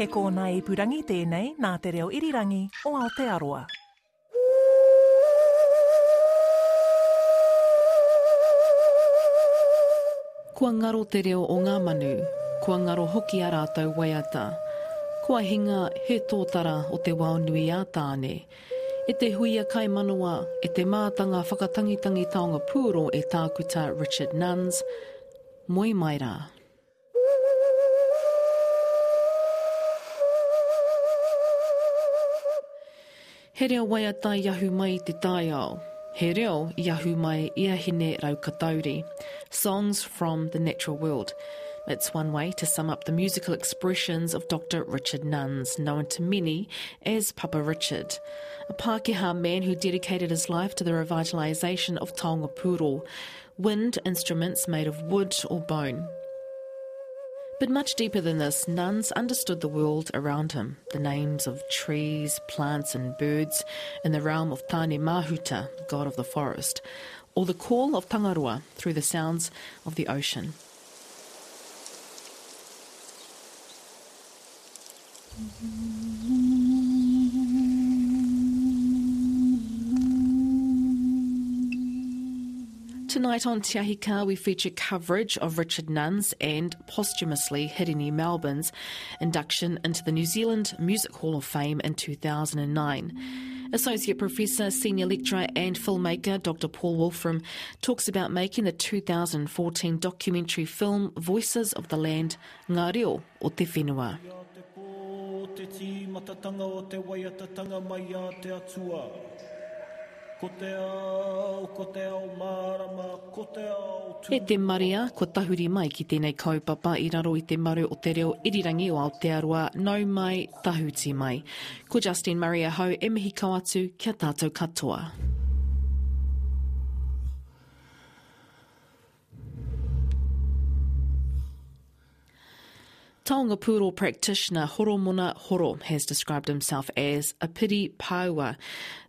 He kōna i purangi tēnei nā te reo irirangi o Aotearoa. Kua ngaro te reo o ngā manu, kua ngaro hoki a rātou waiata. Kua hinga he tōtara o te wao nui a tāne. E te huia kai manua, e te mātanga whakatangitangi taonga pūro e tākuta Richard Nuns. Moi mai rā. He reo waiata i ahu mai te tai ao. He reo mai ia hine rau katauri. Songs from the natural world. It's one way to sum up the musical expressions of Dr. Richard Nunns, known to many as Papa Richard, a Pākehā man who dedicated his life to the revitalisation of Taonga Puoro, wind instruments made of wood or bone. But much deeper than this, Nunns understood the world around him, the names of trees, plants, and birds in the realm of Tane Mahuta, god of the forest, or the call of Tangaroa through the sounds of the ocean. Tonight on Te Ahi Kaa, we feature coverage of Richard Nunns and posthumously Hirini Melbourne's induction into the New Zealand Music Hall of Fame in 2009. Associate Professor, Senior Lecturer, and filmmaker Dr. Paul Wolfram talks about making the 2014 documentary film Voices of the Land, Ngā o Te Whenua. te matatanga o te waiatatanga mai a te atua. E te maria, ko tahuri mai ki tēnei kaupapa i raro i te maru o te reo irirangi o Aotearoa, nau mai, tahuti mai. Ko Justin Maria Hau, e mihi kau atu, kia tātou katoa. Taonga Puoro practitioner Horomona Horo has described himself as a piri paua,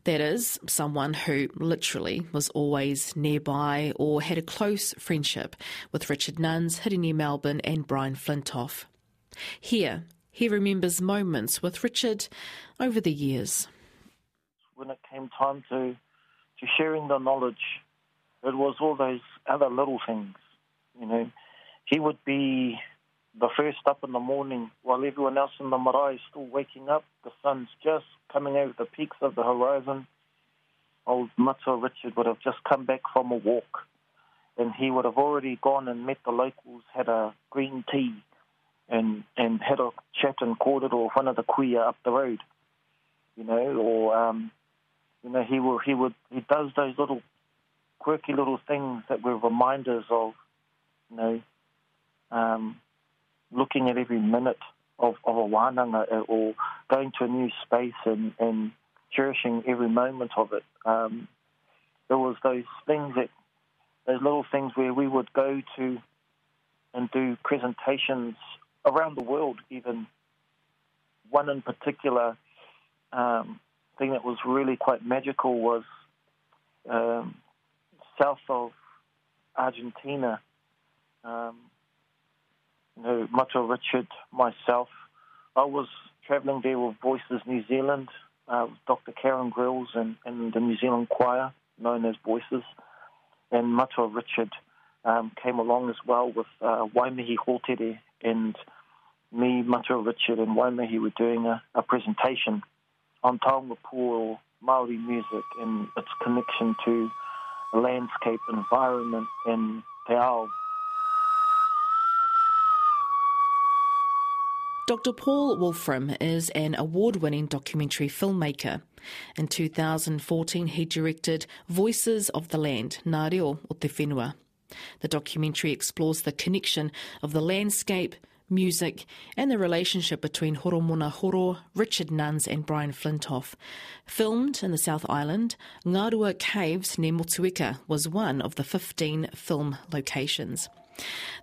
that is, someone who literally was always nearby or had a close friendship with Richard Nunns, Hirini Melbourne, and Brian Flintoff. Here, he remembers moments with Richard over the years. When it came time to, to sharing the knowledge, it was all those other little things, you know. He would be the first up in the morning while everyone else in the marae is still waking up. The sun's just coming over the peaks of the horizon. Old Matua Richard would have just come back from a walk and he would have already gone and met the locals, had a green tea and, and had a chat and kōrero with one of the kuia up the road, you know, or, um, you know, he will, he would, he does those little quirky little things that were reminders of, you know, um, looking at every minute of, of a wānanga uh, or going to a new space and, and cherishing every moment of it. Um, there was those things that, those little things where we would go to and do presentations around the world even. One in particular um, thing that was really quite magical was um, south of Argentina. Um, know, Richard, myself. I was travelling there with Voices New Zealand, uh, with Dr. Karen Grylls and, and the New Zealand Choir, known as Voices. And Matua Richard um, came along as well with uh, Waimihi Hōtere and me, Matua Richard, and Waimihi were doing a, a presentation on Taonga Pūoro Māori music and its connection to landscape, environment, and te Dr. Paul Wolfram is an award winning documentary filmmaker. In 2014, he directed Voices of the Land, Ngā Reo o Te Whenua. The documentary explores the connection of the landscape, music, and the relationship between Horomona Horo, Richard Nunns, and Brian Flintoff. Filmed in the South Island, Ngarua Caves near Motueka was one of the 15 film locations.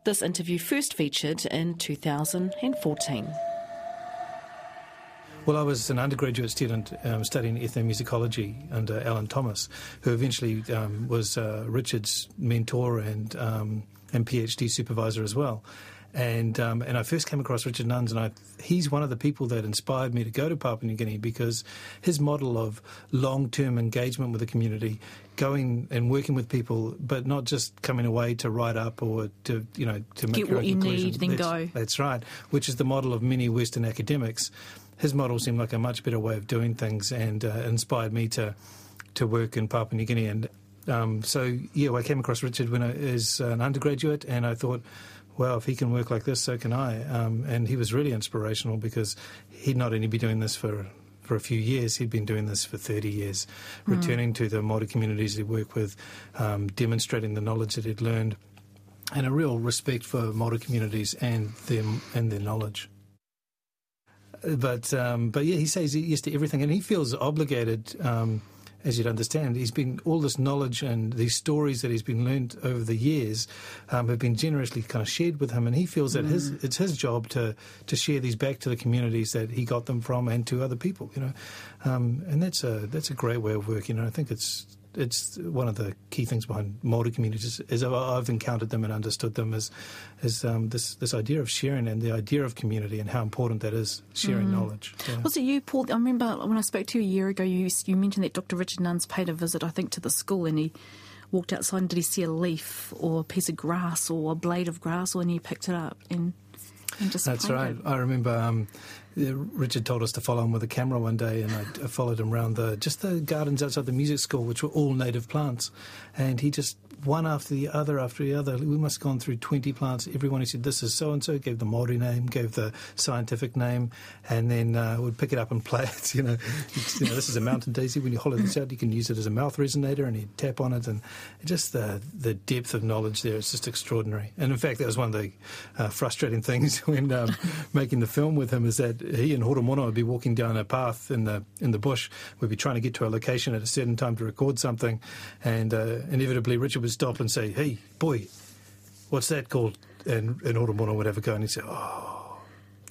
This interview first featured in 2014. Well, I was an undergraduate student um, studying ethnomusicology under Alan Thomas, who eventually um, was uh, Richard's mentor and um, and PhD supervisor as well. And um, and I first came across Richard Nunns, and I, he's one of the people that inspired me to go to Papua New Guinea because his model of long term engagement with the community, going and working with people, but not just coming away to write up or to you know to make Get your what own you conclusions. need, then that's, go. That's right, which is the model of many Western academics. His model seemed like a much better way of doing things, and uh, inspired me to to work in Papua New Guinea. And um, so, yeah, I came across Richard when I was an undergraduate, and I thought, well, if he can work like this, so can I. Um, and he was really inspirational because he'd not only been doing this for for a few years, he'd been doing this for 30 years, returning to the Māori communities he worked with, um, demonstrating the knowledge that he'd learned, and a real respect for Māori communities and their, and their knowledge. But um, but yeah, he says yes to everything, and he feels obligated, um, as you'd understand. He's been all this knowledge and these stories that he's been learned over the years um, have been generously kind of shared with him, and he feels that his it's his job to to share these back to the communities that he got them from and to other people. You know, um, and that's a that's a great way of working. And I think it's it's one of the key things behind Māori communities is I've encountered them and understood them as is um, this this idea of sharing and the idea of community and how important that is sharing knowledge. Yeah. Was it you, Paul? I remember when I spoke to you a year ago, you you mentioned that Dr. Richard Nunns paid a visit, I think, to the school, and he walked outside and did he see a leaf or a piece of grass or a blade of grass, or and he picked it up and, and just That's right. it? I remember um, Richard told us to follow him with a camera one day, and I, I followed him around the just the gardens outside the music school, which were all native plants, and he just one after the other after the other. We must have gone through 20 plants. Everyone who said, This is so and so, gave the Māori name, gave the scientific name, and then uh, would pick it up and play it. You know, you know, this is a mountain daisy. When you hollow this out, you can use it as a mouth resonator, and he'd tap on it. And just the, the depth of knowledge there is just extraordinary. And in fact, that was one of the uh, frustrating things when um, making the film with him is that he and Horomona would be walking down a path in the in the bush. We'd be trying to get to a location at a certain time to record something, and uh, inevitably Richard would stop and say, "Hey, boy, what's that called?" And and Horomona would have a go, and he'd say, "Oh."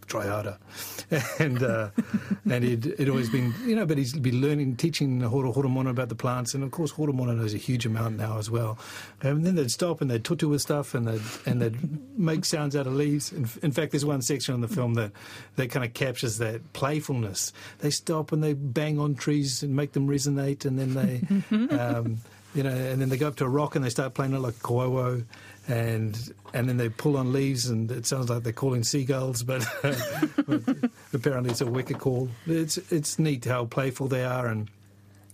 Try harder, and uh, and he'd, it'd always been you know, but he'd be learning, teaching Horo Horomona about the plants, and of course Horomona knows a huge amount now as well. And then they'd stop and they'd tutu with stuff, and they'd and they'd make sounds out of leaves. In, in fact, there's one section in the film that that kind of captures that playfulness. They stop and they bang on trees and make them resonate, and then they. um, you know, and then they go up to a rock and they start playing it like kowo, and and then they pull on leaves and it sounds like they're calling seagulls, but, but apparently it's a wicker call. It's it's neat how playful they are, and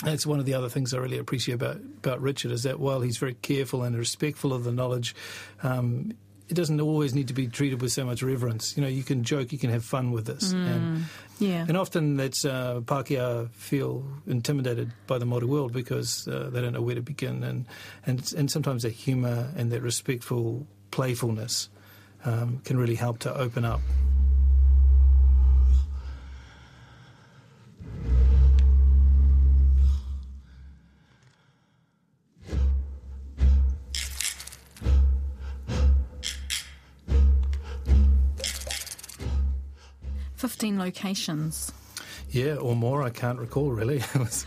that's one of the other things I really appreciate about about Richard is that while he's very careful and respectful of the knowledge. Um, it doesn't always need to be treated with so much reverence. You know, you can joke, you can have fun with this, and Yeah. and often that's uh, Pākehā feel intimidated by the Māori world because uh, they don't know where to begin, and and and sometimes that humour and that respectful playfulness um, can really help to open up. Fifteen locations. Yeah, or more. I can't recall really. it was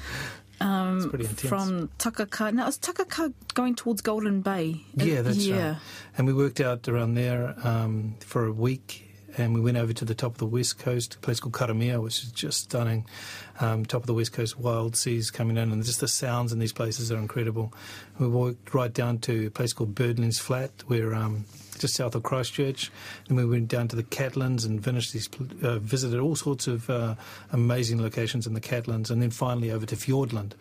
it's pretty intense. From Takaka. Now, is Takaka going towards Golden Bay? Yeah, that's yeah. right. And we worked out around there um, for a week, and we went over to the top of the west coast, a place called Karamea, which is just stunning. Um, top of the west coast, wild seas coming in, and just the sounds in these places are incredible. We walked right down to a place called Birdlings Flat, where um, just south of Christchurch. Then we went down to the Catlins and finished these, uh, visited all sorts of uh, amazing locations in the Catlins, and then finally over to Fiordland,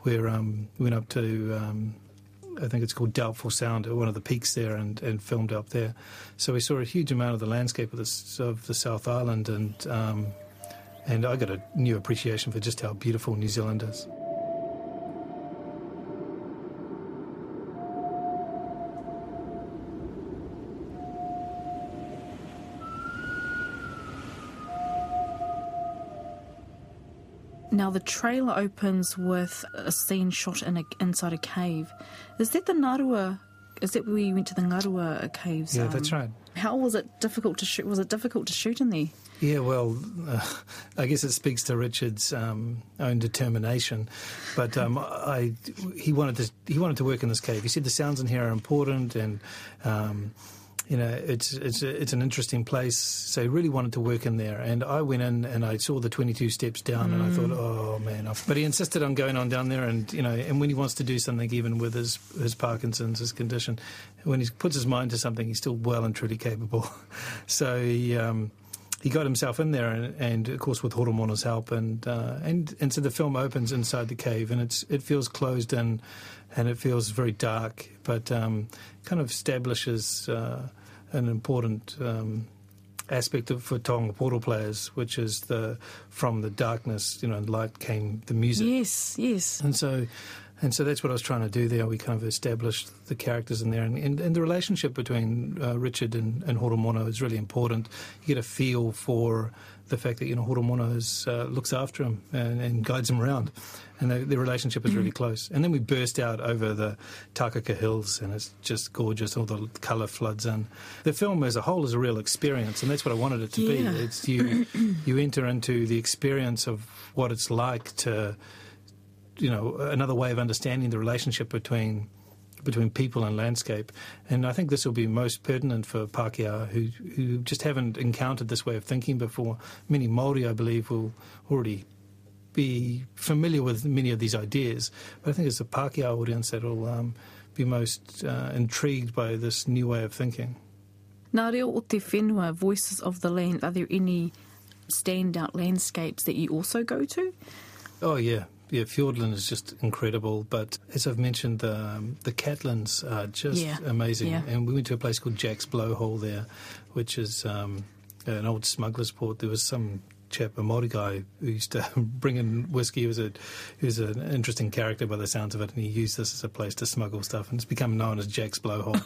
where um, we went up to. Um, I think it's called Doubtful Sound, at one of the peaks there, and, and filmed up there. So we saw a huge amount of the landscape of the, of the South Island, and um, and I got a new appreciation for just how beautiful New Zealand is. Now the trailer opens with a scene shot in a, inside a cave. Is that the Ngarua? Is that where you went to the Ngarua caves? Yeah, um, that's right. How was it difficult to shoot? Was it difficult to shoot in there? Yeah, well, uh, I guess it speaks to Richard's um, own determination. But um, I, he wanted to he wanted to work in this cave. He said the sounds in here are important, and um, you know, it's it's it's an interesting place. So he really wanted to work in there, and I went in and I saw the 22 steps down, and I thought, oh man, I've... but he insisted on going on down there, and you know, and when he wants to do something, even with his his Parkinson's, his condition, when he puts his mind to something, he's still well and truly capable. so he. Um, he got himself in there, and, and of course with Horomona's help, and uh, and and so the film opens inside the cave, and it's it feels closed in, and it feels very dark, but um, kind of establishes uh, an important um, aspect of, for Taonga Puoro players, which is the from the darkness, you know, light came the music. Yes, yes. And so, and so that's what I was trying to do there. We kind of established the characters in there, and, and, and the relationship between uh, Richard and, and Horomona is really important. You get a feel for the fact that you know Horomona is, uh, looks after him and, and, guides him around, and the, the relationship is really close. And then we burst out over the Takaka Hills, and it's just gorgeous. All the colour floods in. The film as a whole is a real experience, and that's what I wanted it to Yeah. be. It's you you enter into the experience of what it's like to you know another way of understanding the relationship between between people and landscape. And I think this will be most pertinent for Pākehā who who just haven't encountered this way of thinking before. Many Maori, I believe, will already be familiar with many of these ideas. But I think it's the Pākehā audience that will um, be most uh, intrigued by this new way of thinking. Nā reo o te whenua, Voices of the Land, are there any standout landscapes that you also go to? Oh yeah, yeah. Fiordland is just incredible. But as I've mentioned, the um, the Catlins are just Yeah, amazing. yeah. And we went to a place called Jack's Blowhole there, which is um, an old smuggler's port. There was some chap, a Maori guy, who used to bring in whiskey. He was a he was an interesting character by the sounds of it, and he used this as a place to smuggle stuff, and it's become known as Jack's Blowhole.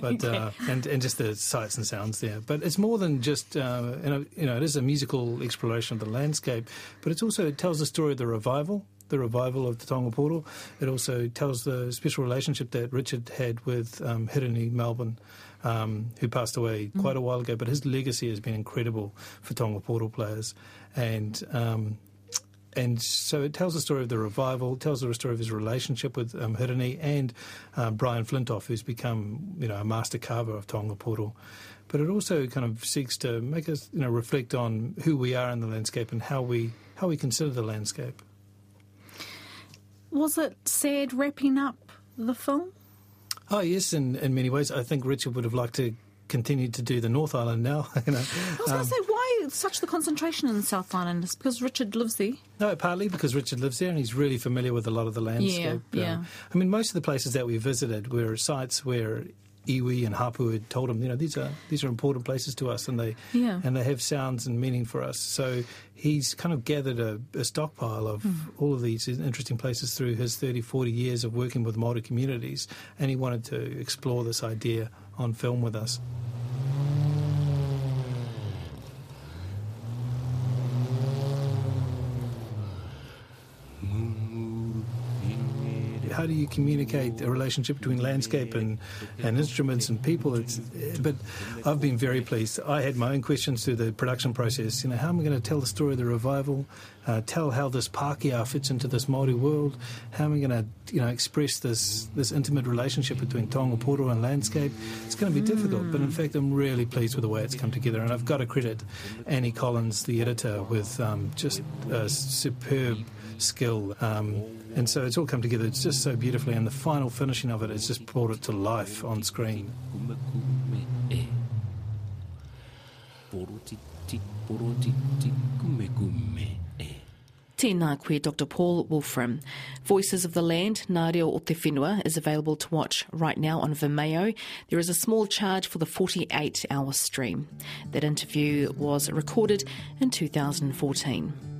but uh, and and just the sights and sounds there. But it's more than just uh, you know you know it is a musical exploration of the landscape, but it's also it tells the story of the revival. The revival of the Taonga Puoro. It also tells the special relationship that Richard had with um, Hirini Melbourne, um, who passed away quite a while ago. But his legacy has been incredible for Taonga Puoro players, and um, and so it tells the story of the revival, tells the story of his relationship with um, Hirini and um, Brian Flintoff, who's become you know a master carver of Taonga Puoro. But it also kind of seeks to make us you know reflect on who we are in the landscape and how we how we consider the landscape. Was it sad wrapping up the film? Oh yes, in in many ways, I think Richard would have liked to continue to do the North Island now. You know, I was going to um, say, why such the concentration in the South Island? It's because Richard lives there. No, partly because Richard lives there and he's really familiar with a lot of the landscape. Yeah, yeah. I mean, most of the places that we visited were sites where iwi and hapu had told him, you know, these are these are important places to us, and they Yeah. and they have sounds and meaning for us. So he's kind of gathered a, a stockpile of Hmm. all of these interesting places through his 30, 40 years of working with Māori communities, and he wanted to explore this idea on film with us. How do you communicate a relationship between landscape and, and instruments and people? It's, but I've been very pleased. I had my own questions through the production process. You know, how am I going to tell the story of the revival? Uh, tell how this Pākehā fits into this Māori world? How am I going to, you know, express this this intimate relationship between Taonga Puoro and landscape? It's going to be difficult, but in fact, I'm really pleased with the way it's come together. And I've got to credit Annie Collins, the editor, with um, just a superb skill. Um, and so it's all come together. It's just so beautifully, and the final finishing of it has just brought it to life on screen. Tēnā koe Dr Paul Wolfram. Voices of the Land, Nā Reo o Te Whenua, is available to watch right now on Vimeo. There is a small charge for the 48 hour stream. That interview was recorded in 2014.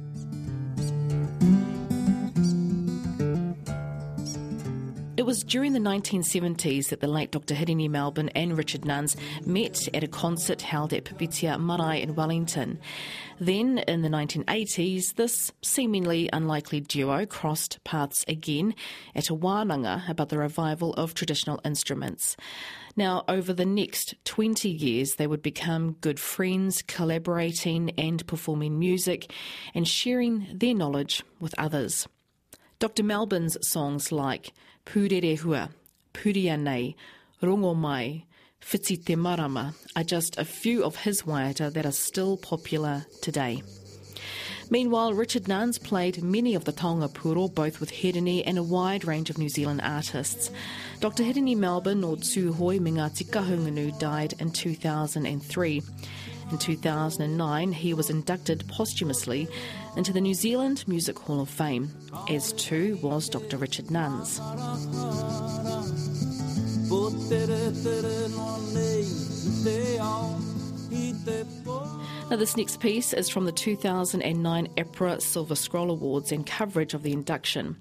Was during the 1970s that the late Dr. Hirini Melbourne and Richard Nunns met at a concert held at Pipitea Marae in Wellington. Then, in the 1980s, this seemingly unlikely duo crossed paths again at a wānanga about the revival of traditional instruments. Now, over the next 20 years, they would become good friends, collaborating and performing music and sharing their knowledge with others. Dr. Melbourne's songs like Pūrere Hua, Puria Nei, Rongo Mai, Whiti Te Marama are just a few of his waiata that are still popular today. Meanwhile, Richard Nunns played many of the taonga puoro, both with Hirini and a wide range of New Zealand artists. Dr. Hirini Melbourne, or Tūhoe Mingati Kahungunu, died in 2003. In 2009, he was inducted posthumously into the New Zealand Music Hall of Fame, as too was Dr. Richard Nunns. Now, this next piece is from the 2009 EPRA Silver Scroll Awards and coverage of the induction.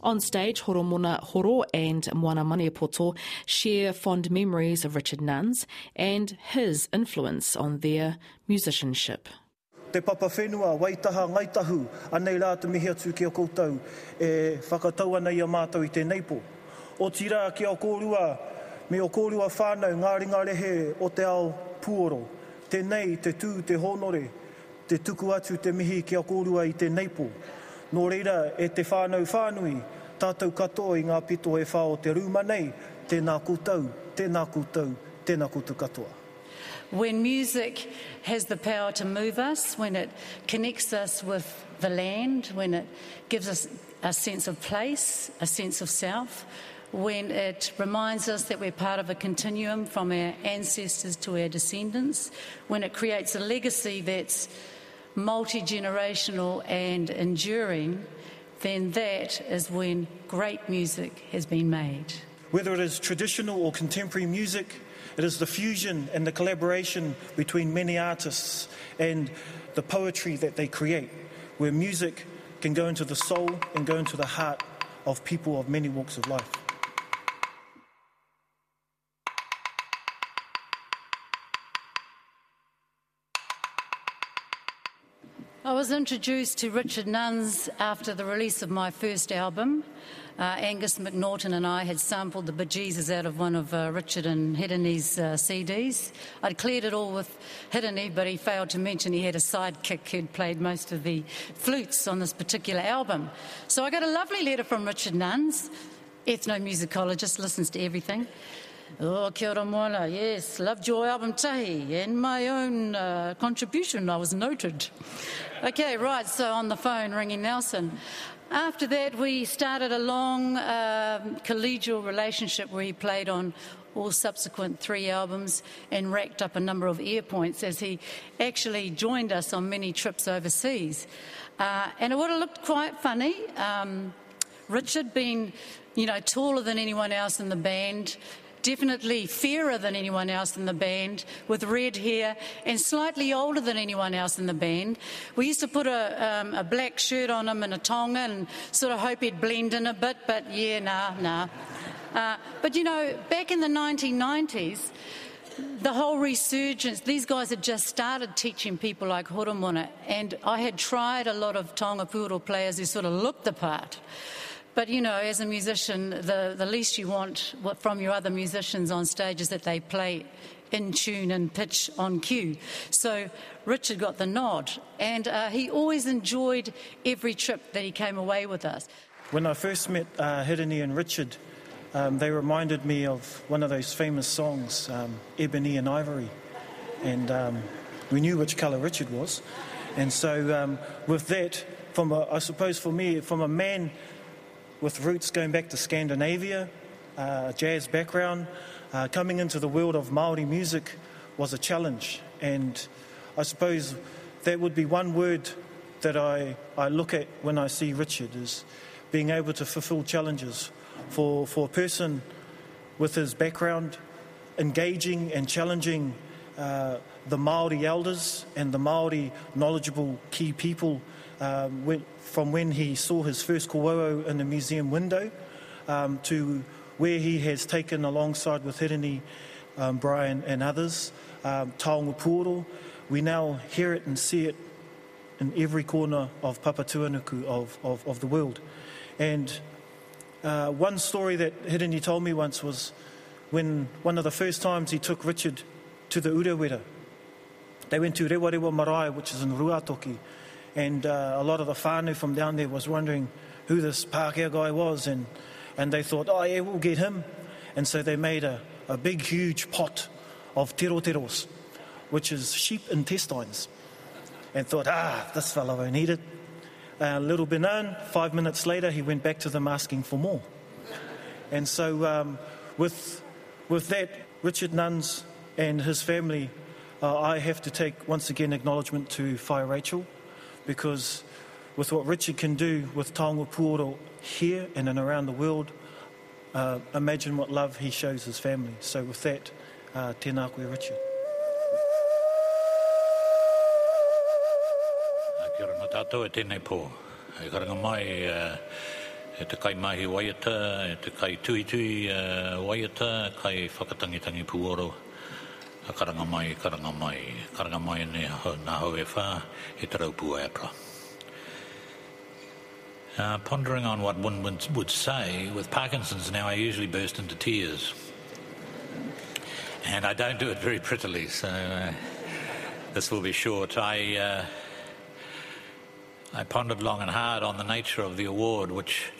On stage, Horomona Horo and Moana Maniapoto share fond memories of Richard Nuns and his influence on their musicianship. Te papa whenua, waitaha, ngaitahu, anei rā te mihi atu ki a koutou, e whakatau ana a mātou i tēnei pō. O tira ki a kōrua, me o kōrua whānau, ngā ringa rehe o te ao puoro. Tēnei, te tū, te honore, te tuku atu te mihi ki a kōrua i te neipo. Nō reira, e te whānau whānui, tātou katoa i ngā pito e whao te rūma nei, tēnā koutou, tēnā koutou, tēnā koutou katoa. When music has the power to move us, when it connects us with the land, when it gives us a sense of place, a sense of self, when it reminds us that we're part of a continuum from our ancestors to our descendants, when it creates a legacy that's multi generational and enduring, then that is when great music has been made. Whether it is traditional or contemporary music, it is the fusion and the collaboration between many artists and the poetry that they create, where music can go into the soul and go into the heart of people of many walks of life. I was introduced to Richard Nunns after the release of my first album. Uh, Angus McNaughton and I had sampled the bejesus out of one of uh, Richard and Hirini's uh, CDs. I'd cleared it all with Hiddeney, but he failed to mention he had a sidekick who'd played most of the flutes on this particular album. So I got a lovely letter from Richard Nunns, ethnomusicologist, listens to everything. Oh, kia ora moana, yes, loved your album Tahi, and my own uh, contribution, I was noted. Okay, right, so on the phone ringing Nelson. After that, we started a long uh, collegial relationship where he played on all subsequent three albums and racked up a number of ear points as he actually joined us on many trips overseas. Uh, and it would have looked quite funny. Um, Richard being, you know, taller than anyone else in the band, definitely fairer than anyone else in the band, with red hair, and slightly older than anyone else in the band. We used to put a, um, a black shirt on him and a tonga and sort of hope he'd blend in a bit, but yeah, nah, nah. Uh, but you know, back in the 1990s, the whole resurgence, these guys had just started teaching people like Horomona, and I had tried a lot of Taonga Puoro players who sort of looked the part. But you know, as a musician, the, the least you want from your other musicians on stage is that they play in tune and pitch on cue. So Richard got the nod, and uh, he always enjoyed every trip that he came away with us. When I first met uh, and Richard, um, they reminded me of one of those famous songs, um, Ebony and Ivory. And um, we knew which colour Richard was. And so, um, with that, from a, I suppose for me, from a man with roots going back to Scandinavia, uh, jazz background, uh, coming into the world of Maori music was a challenge. And I suppose that would be one word that I, I look at when I see Richard is being able to fulfill challenges for, for a person with his background, engaging and challenging uh, the Maori elders and the Maori knowledgeable key people um, from when he saw his first kōwauau in the museum window um, to where he has taken alongside with Hirini, um, Brian and others, um, Taonga. We now hear it and see it in every corner of Papatuanuku of, of, of the world. And uh, one story that Hirini told me once was when one of the first times he took Richard to the Urewera. They went to Rewarewa Marae, which is in Ruatoki, and uh, a lot of the whānau from down there was wondering who this Pākehā guy was, and, and they thought, oh yeah, we'll get him. And so they made a, a big, huge pot of teroteros, which is sheep intestines, and thought, ah, this fellow won't eat it. A little known, five minutes later, he went back to them asking for more. And so, um, with, with that, Richard Nunns and his family, uh, I have to take once again acknowledgement to Fire Rachel because with what Richard can do with Taonga Puoro here and and around the world, uh, imagine what love he shows his family. So, with that, uh, tēnā koe, Richard. Kia ora tātou e tēnei pō. E karanga mai e te kai mahi waiata, e te kai tuitui uh, waiata, kai whakatangitangi puoro. Ne apra. Uh, pondering on what one would, say, with Parkinson's now I usually burst into tears. And I don't do it very prettily, so uh, this will be short. I, uh, I pondered long and hard on the nature of the award, which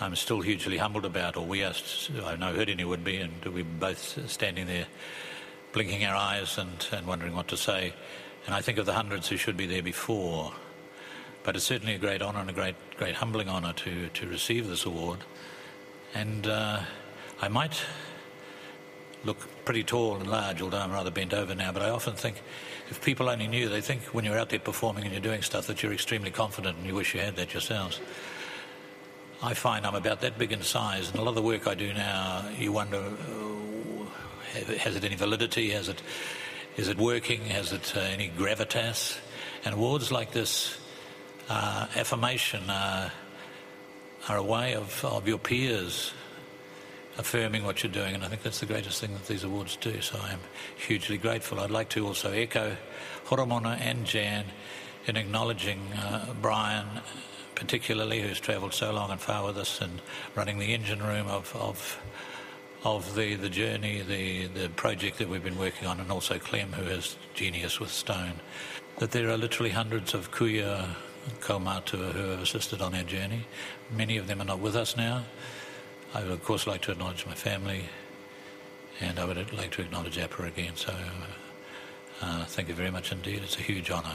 I'm still hugely humbled about, or we are, I know Hirini would be, and we're both standing there blinking our eyes and, and wondering what to say. And I think of the hundreds who should be there before. But it's certainly a great honour and a great, great humbling honour to, to receive this award. And uh, I might look pretty tall and large, although I'm rather bent over now, but I often think if people only knew, they think when you're out there performing and you're doing stuff that you're extremely confident and you wish you had that yourselves. I find I'm about that big in size, and a lot of the work I do now, you wonder, has it any validity? Has it, is it working? Has it uh, any gravitas? And awards like this, uh, affirmation, uh, are a way of, of your peers affirming what you're doing, and I think that's the greatest thing that these awards do. So I am hugely grateful. I'd like to also echo Horomona and Jan in acknowledging uh, Brian, particularly, who's travelled so long and far with us and running the engine room of. of of the, the journey, the, the project that we've been working on, and also Clem, who has genius with stone, that there are literally hundreds of kuia kaumātua who have assisted on our journey. Many of them are not with us now. I would, of course, like to acknowledge my family, and I would like to acknowledge APRA again. So, uh, thank you very much indeed. It's a huge honour.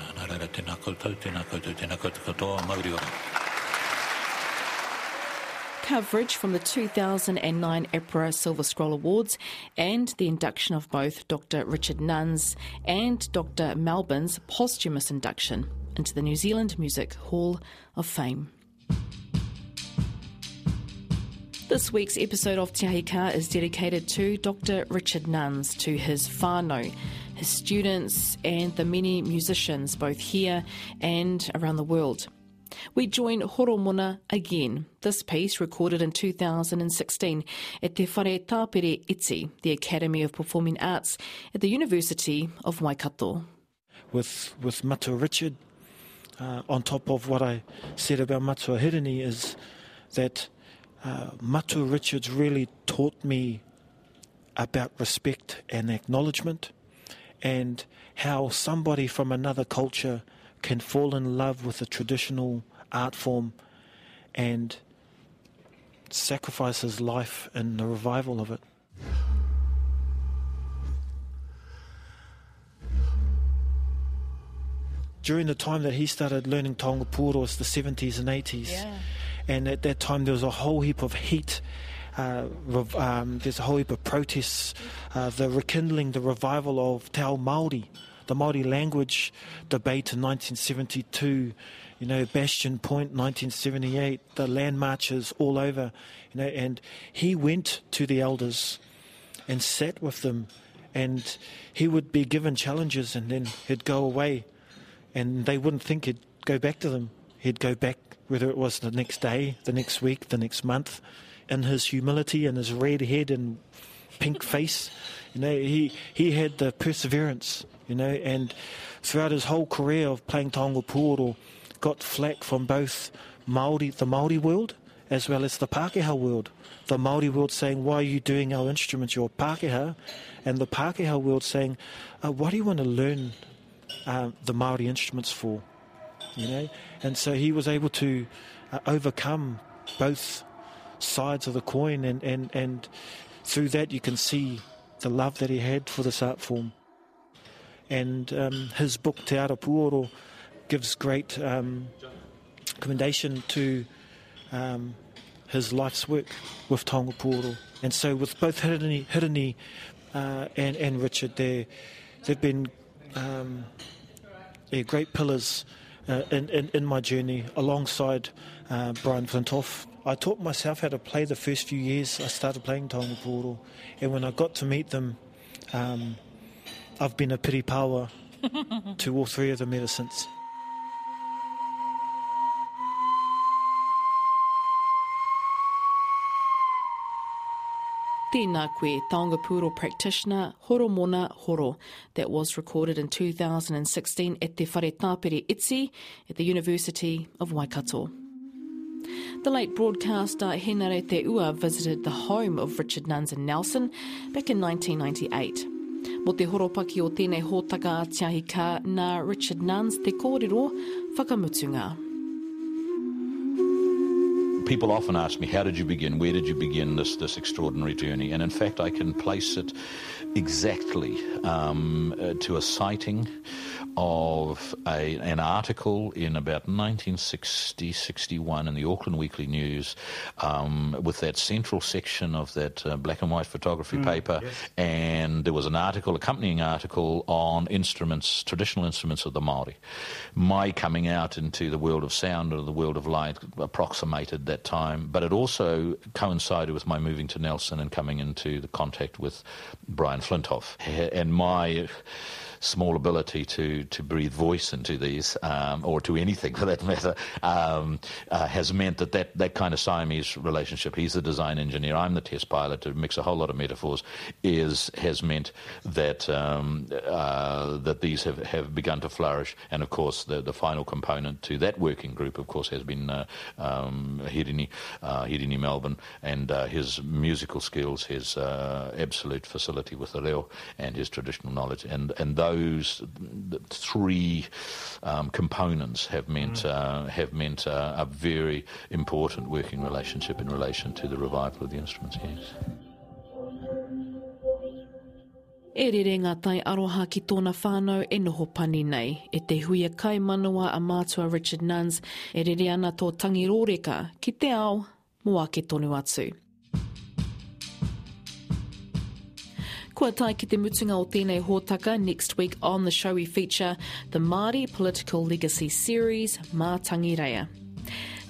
Coverage from the 2009 APRA Silver Scroll Awards and the induction of both Dr. Richard Nunns and Dr. Melbourne's posthumous induction into the New Zealand Music Hall of Fame. This week's episode of Te is dedicated to Dr. Richard Nunns, to his whānau, his students, and the many musicians both here and around the world. We join Horomona again, this piece recorded in 2016 at Te Whare Tāpere Iti, the Academy of Performing Arts at the University of Waikato. with with Matua Richard. Uh, on top of what I said about Matua Hirini is that uh, Matua Richards really taught me about respect and acknowledgement and how somebody from another culture can fall in love with a traditional art form and sacrifice his life in the revival of it. during the time that he started learning Taonga Puoro was the 70s and 80s. Yeah. And at that time, there was a whole heap of heat. Uh, rev- um, there's a whole heap of protests, uh, the rekindling, the revival of Te Ao Māori, the Māori language debate in 1972, you know, Bastion Point 1978, the land marches all over, you know, and he went to the elders and sat with them, and he would be given challenges, and then he'd go away and they wouldn't think he'd go back to them. He'd go back, whether it was the next day, the next week, the next month, in his humility and his red head and pink face. You know, he, he had the perseverance, you know, and throughout his whole career of playing Taonga Pūoro, got flack from both Māori, the Māori world as well as the Pākehā world. The Māori world saying, why are you doing our instruments, your Pākehā? And the Pākehā world saying, uh, what do you want to learn uh, the Maori instruments for, you know, and so he was able to uh, overcome both sides of the coin, and, and, and through that you can see the love that he had for this art form. And um, his book, Te Ara Puoro, gives great um, commendation to um, his life's work with Taonga Puoro. And so with both Hirini, Hirini uh, and, and Richard, they've been um, great pillars uh, in, in, in my journey alongside uh, Brian Flintoff. I taught myself how to play the first few years I started playing Taonga Puoro. And when I got to meet them, um, I've been a piri power to all three of them ever since. Tēnā koe, Taonga Puoro practitioner Horomona Horo, that was recorded in 2016 at Te Whare Tāpere Iti at the University of Waikato. The late broadcaster Henare Te Ua visited the home of Richard Nunns in Nelson back in 1998. Mo te horopaki o tēnei hōtaka tiahi nā Richard Nunns te kōrero whakamutunga. people often ask me, how did you begin? Where did you begin this, this extraordinary journey? And in fact, I can place it exactly um, uh, to a sighting of a, an article in about 1960 61 in the Auckland Weekly News um, with that central section of that uh, black and white photography mm, paper. Yes. And there was an article, accompanying article on instruments, traditional instruments of the Māori. My coming out into the world of sound or the world of light approximated that time, but it also coincided with my moving to Nelson and coming into the contact with Brian Flintoff. And my small ability to, to breathe voice into these, um, or to anything for that matter, um, uh, has meant that, that that kind of Siamese relationship, he's the design engineer, I'm the test pilot, to mix a whole lot of metaphors, is has meant that um, uh, that these have, have begun to flourish. And of course, the, the final component to that working group, of course, has been uh, um, Hirini, uh, Hirini Melbourne, and uh, his musical skills, his uh, absolute facility with the reo, and his traditional knowledge. And, and those those three um, components have meant mm. uh, have meant uh, a very important working relationship in relation to the revival of the instruments. Yes. E rere ngā tai aroha ki tōna whānau e noho pani nei. E te huia kai manawa a mātua Richard Nuns, e rere ana tō tangi rōreka ki te ao, mo ake tonu atu. Kua tai ki te mutunga o tēnei hōtaka, next week on the show we feature the Māori Political Legacy Series, Mātangi Reia.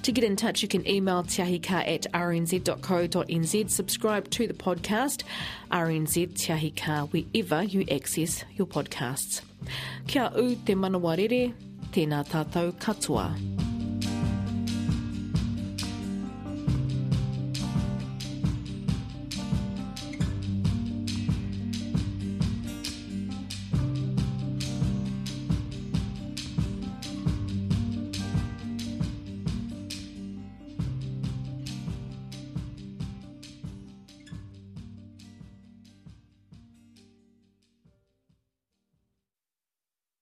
To get in touch, you can email tiahika at rnz.co.nz, subscribe to the podcast, RNZ Tiahika, wherever you access your podcasts. Kia u te manawarere, tēnā tātou katoa.